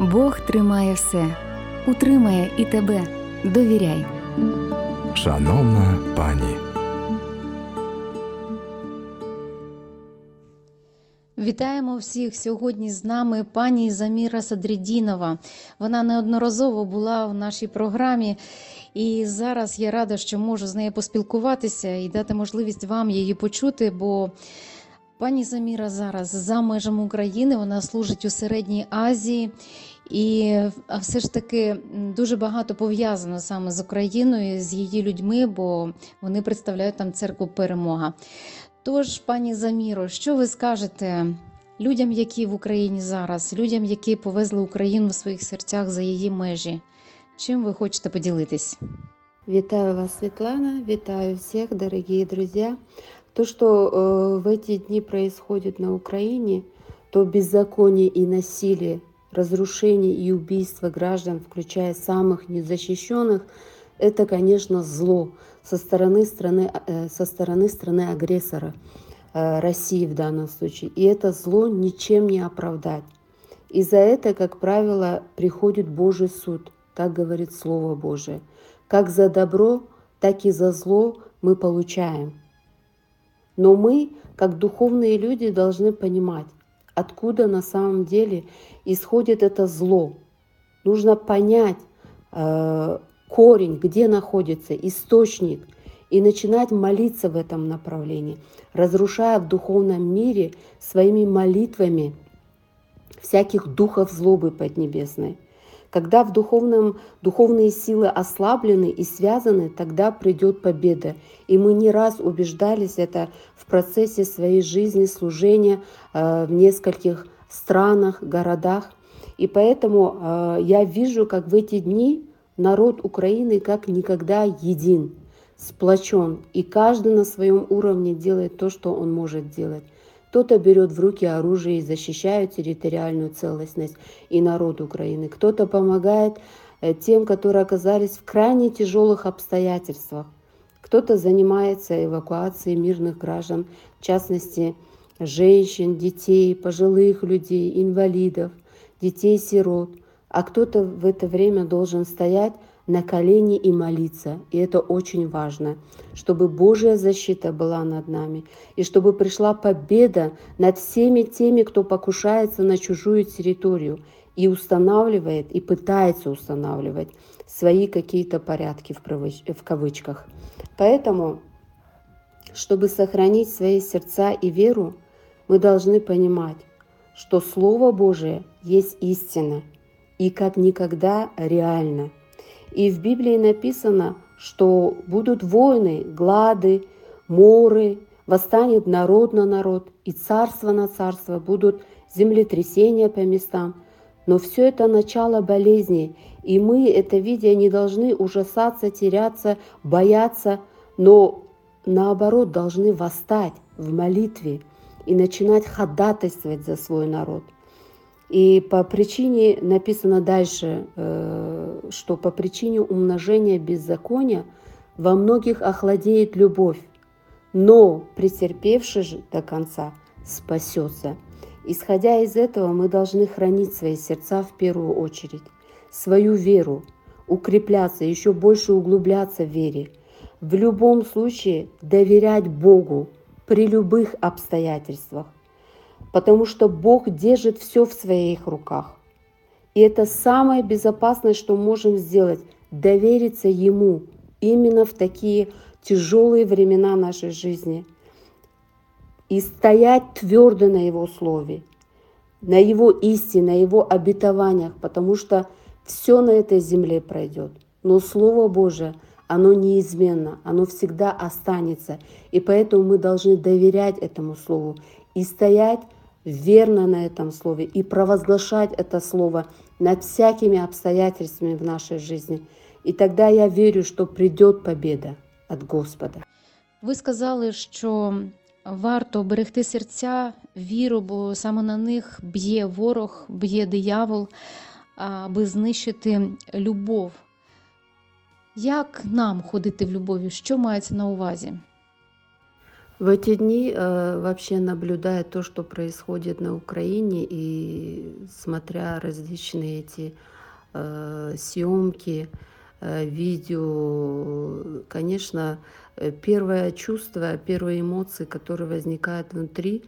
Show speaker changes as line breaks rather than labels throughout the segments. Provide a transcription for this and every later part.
Бог тримає все, утримає і тебе. Довіряй.
Шановна пані.
Вітаємо всіх сьогодні з нами пані Заміра Садрідінова. Вона неодноразово була в нашій програмі, і зараз я рада, що можу з нею поспілкуватися і дати можливість вам її почути. Бо пані Заміра зараз за межами України вона служить у середній Азії. І все ж таки дуже багато пов'язано саме з Україною, з її людьми, бо вони представляють там церкву перемога. Тож, пані Заміро, що ви скажете людям, які в Україні зараз, людям, які повезли Україну в своїх серцях за її межі? Чим ви хочете поділитись?
Витаю вас, Светлана, витаю всех, дорогие друзья. То, что э, в эти дни происходит на Украине, то беззаконие и насилие, разрушение и убийство граждан, включая самых незащищенных, это, конечно, зло со стороны страны, э, со стороны страны агрессора, э, России в данном случае. И это зло ничем не оправдать. И за это, как правило, приходит Божий суд, так говорит Слово Божие. Как за добро, так и за зло мы получаем. Но мы, как духовные люди, должны понимать, откуда на самом деле исходит это зло. Нужно понять, э, корень, где находится источник, и начинать молиться в этом направлении, разрушая в духовном мире своими молитвами всяких духов злобы поднебесной. Когда в духовном, духовные силы ослаблены и связаны, тогда придет победа. И мы не раз убеждались это в процессе своей жизни, служения э, в нескольких странах, городах. И поэтому э, я вижу, как в эти дни народ Украины как никогда един, сплочен, и каждый на своем уровне делает то, что он может делать. Кто-то берет в руки оружие и защищает территориальную целостность и народ Украины. Кто-то помогает э, тем, которые оказались в крайне тяжелых обстоятельствах. Кто-то занимается эвакуацией мирных граждан, в частности, женщин, детей, пожилых людей, инвалидов, детей-сирот. А кто-то в это время должен стоять на колени и молиться. И это очень важно, чтобы Божья защита была над нами, и чтобы пришла победа над всеми теми, кто покушается на чужую территорию и устанавливает, и пытается устанавливать свои какие-то порядки в кавычках. Поэтому, чтобы сохранить свои сердца и веру, мы должны понимать, что Слово Божие есть истина и как никогда реально – и в Библии написано, что будут войны, глады, моры, восстанет народ на народ, и царство на царство, будут землетрясения по местам. Но все это начало болезни, и мы, это видя, не должны ужасаться, теряться, бояться, но наоборот должны восстать в молитве и начинать ходатайствовать за свой народ – и по причине, написано дальше, э, что по причине умножения беззакония во многих охладеет любовь, но претерпевший же до конца спасется. Исходя из этого, мы должны хранить свои сердца в первую очередь, свою веру, укрепляться, еще больше углубляться в вере. В любом случае доверять Богу при любых обстоятельствах потому что Бог держит все в своих руках. И это самое безопасное, что можем сделать, довериться Ему именно в такие тяжелые времена нашей жизни и стоять твердо на Его Слове, на Его истине, на Его обетованиях, потому что все на этой земле пройдет. Но Слово Божие, оно неизменно, оно всегда останется. И поэтому мы должны доверять этому Слову и стоять верно на этом слове и провозглашать это слово над всякими обстоятельствами в нашей жизни. И тогда я верю, что придет победа от Господа.
Ви сказали, що варто берегти серця, віру, бо саме на них б'є ворог, б'є диявол, аби знищити любов. Як нам ходити в любові? Що мається на увазі?
В эти дни э, вообще наблюдая то, что происходит на Украине, и смотря различные эти э, съемки, э, видео, конечно, э, первое чувство, первые эмоции, которые возникают внутри,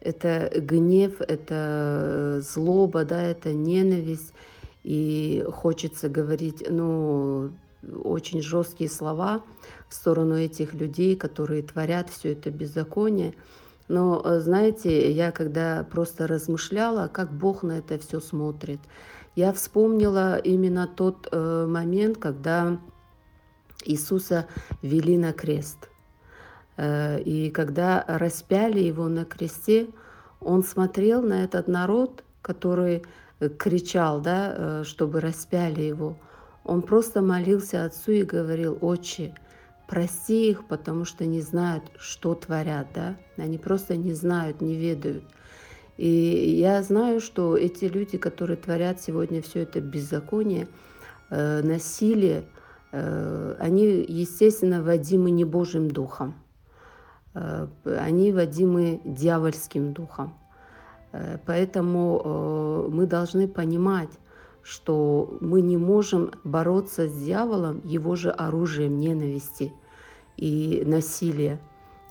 это гнев, это злоба, да, это ненависть, и хочется говорить, ну, очень жесткие слова сторону этих людей, которые творят все это беззаконие. Но, э, знаете, я когда просто размышляла, как Бог на это все смотрит, я вспомнила именно тот э, момент, когда Иисуса вели на крест. Э, и когда распяли его на кресте, он смотрел на этот народ, который кричал, да, э, чтобы распяли его. Он просто молился Отцу и говорил, «Отче, прости их, потому что не знают, что творят, да? Они просто не знают, не ведают». И я знаю, что эти люди, которые творят сегодня все это беззаконие, э, насилие, э, они, естественно, водимы не Божьим духом. Э, они водимы дьявольским духом. Поэтому мы должны понимать, что мы не можем бороться с дьяволом его же оружием ненависти и насилия.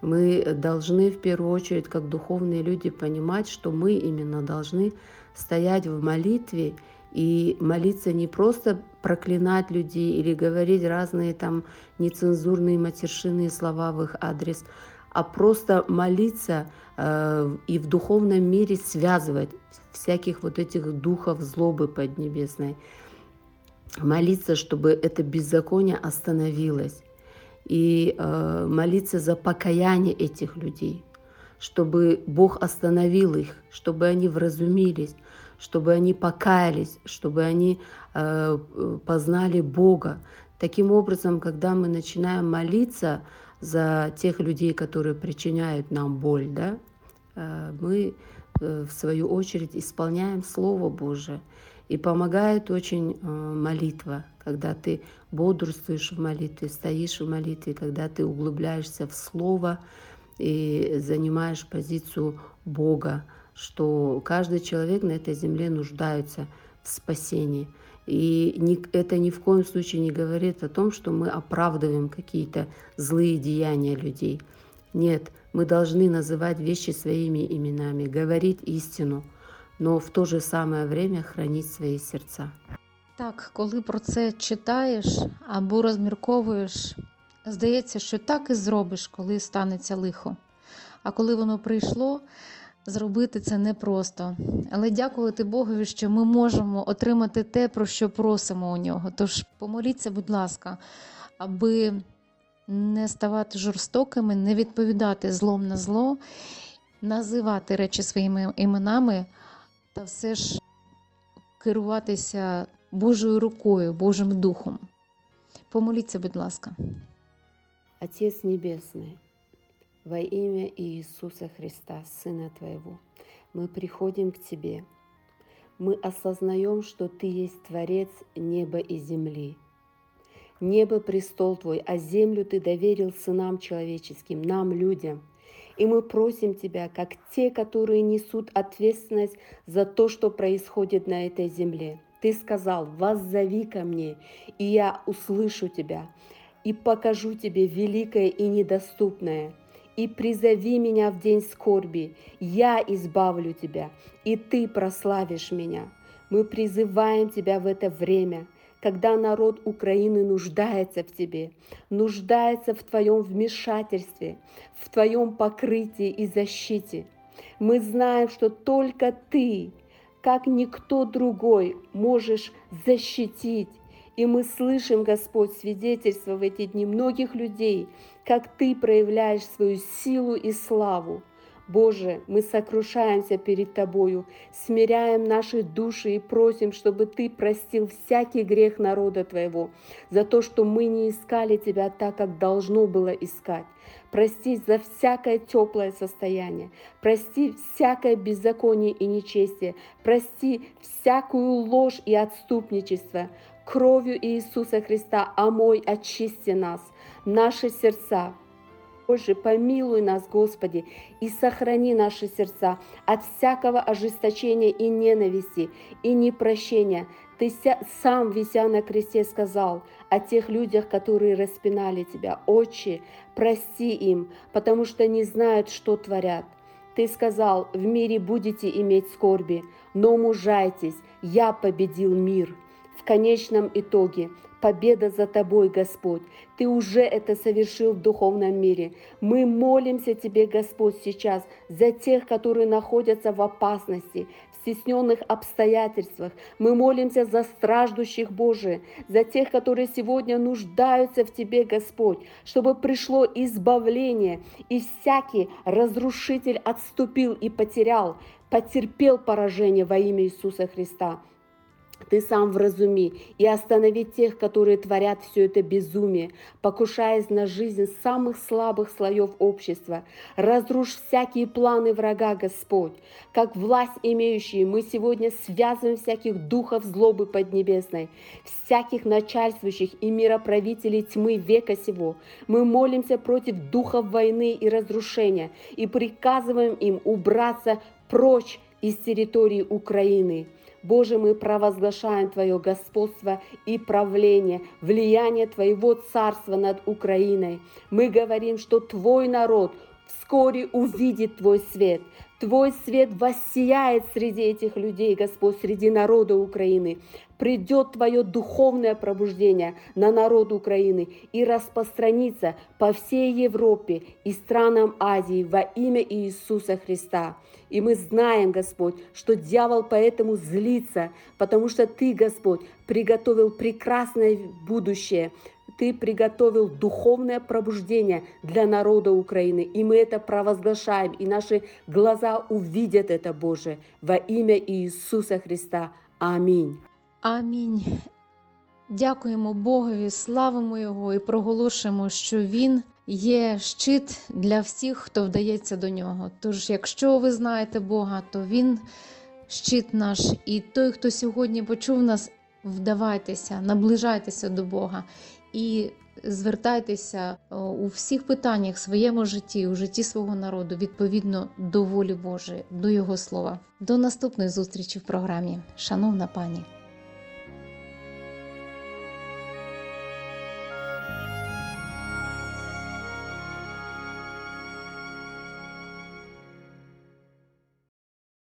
Мы должны в первую очередь, как духовные люди, понимать, что мы именно должны стоять в молитве и молиться не просто проклинать людей или говорить разные там нецензурные матершинные слова в их адрес, а просто молиться э, и в духовном мире связывать всяких вот этих духов злобы поднебесной. Молиться, чтобы это беззаконие остановилось. И э, молиться за покаяние этих людей, чтобы Бог остановил их, чтобы они вразумились, чтобы они покаялись, чтобы они э, познали Бога. Таким образом, когда мы начинаем молиться за тех людей, которые причиняют нам боль, да, э, мы э, в свою очередь исполняем Слово Божие. И помогает очень э, молитва, когда ты бодрствуешь в молитве, стоишь в молитве, когда ты углубляешься в Слово и занимаешь позицию Бога, что каждый человек на этой земле нуждается в спасении. И это ни в коем случае не говорит о том, что мы оправдываем какие-то злые деяния людей. Нет, мы должны называть вещи своими именами, говорить истину, но в то же самое время хранить свої серця.
Так, коли про це читаєш або розмірковуєш, здається, що так і зробиш, коли станеться лихо. А коли воно прийшло, зробити це непросто. Але дякувати Богові, що ми можемо отримати те, про що просимо у нього. Тож помоліться, будь ласка, аби не ставати жорстокими, не відповідати злом на зло, називати речі своїми іменами та все ж керуватися Божою рукою, Божим Духом. Помоліться, будь ласка.
Отець Небесний. Во имя Иисуса Христа, Сына Твоего, мы приходим к Тебе. Мы осознаем, что Ты есть Творец неба и земли. Небо – престол Твой, а землю Ты доверил сынам человеческим, нам, людям. И мы просим Тебя, как те, которые несут ответственность за то, что происходит на этой земле. Ты сказал, воззови ко мне, и я услышу Тебя, и покажу Тебе великое и недоступное – и призови меня в день скорби, я избавлю тебя, и ты прославишь меня. Мы призываем тебя в это время, когда народ Украины нуждается в тебе, нуждается в твоем вмешательстве, в твоем покрытии и защите. Мы знаем, что только ты, как никто другой, можешь защитить и мы слышим, Господь, свидетельство в эти дни многих людей, как Ты проявляешь свою силу и славу. Боже, мы сокрушаемся перед Тобою, смиряем наши души и просим, чтобы Ты простил всякий грех народа Твоего за то, что мы не искали Тебя так, как должно было искать. Прости за всякое теплое состояние, прости всякое беззаконие и нечестие, прости всякую ложь и отступничество, кровью Иисуса Христа, омой, очисти нас, наши сердца, Боже, помилуй нас, Господи, и сохрани наши сердца от всякого ожесточения и ненависти, и непрощения. Ты сам, вися на кресте, сказал о тех людях, которые распинали Тебя. Отче, прости им, потому что не знают, что творят. Ты сказал, в мире будете иметь скорби, но мужайтесь, я победил мир. Конечном итоге победа за тобой, Господь. Ты уже это совершил в духовном мире. Мы молимся Тебе, Господь, сейчас за тех, которые находятся в опасности, в стесненных обстоятельствах. Мы молимся за страждущих, Боже, за тех, которые сегодня нуждаются в Тебе, Господь, чтобы пришло избавление, и всякий разрушитель отступил и потерял, потерпел поражение во имя Иисуса Христа. Ты сам вразуми и останови тех, которые творят все это безумие, покушаясь на жизнь самых слабых слоев общества. Разрушь всякие планы врага, Господь. Как власть имеющие, мы сегодня связываем всяких духов злобы поднебесной, всяких начальствующих и мироправителей тьмы века сего. Мы молимся против духов войны и разрушения и приказываем им убраться прочь из территории Украины. Боже, мы провозглашаем Твое господство и правление, влияние Твоего царства над Украиной. Мы говорим, что Твой народ вскоре увидит Твой свет. Твой свет воссияет среди этих людей, Господь, среди народа Украины. Придет Твое духовное пробуждение на народ Украины и распространится по всей Европе и странам Азии во имя Иисуса Христа. И мы знаем, Господь, что дьявол поэтому злится, потому что Ты, Господь, приготовил прекрасное будущее. Ты приготовил духовное пробуждение для народа Украины. И мы это провозглашаем, и наши глаза увидят это, Боже, во имя Иисуса Христа. Аминь.
Амінь. Дякуємо Богові, славимо Його і проголошуємо, що Він є щит для всіх, хто вдається до нього. Тож, якщо ви знаєте Бога, то Він щит наш. І той, хто сьогодні почув нас, вдавайтеся, наближайтеся до Бога і звертайтеся у всіх питаннях своєму житті, у житті свого народу, відповідно до волі Божої, до Його слова. До наступної зустрічі в програмі. Шановна пані.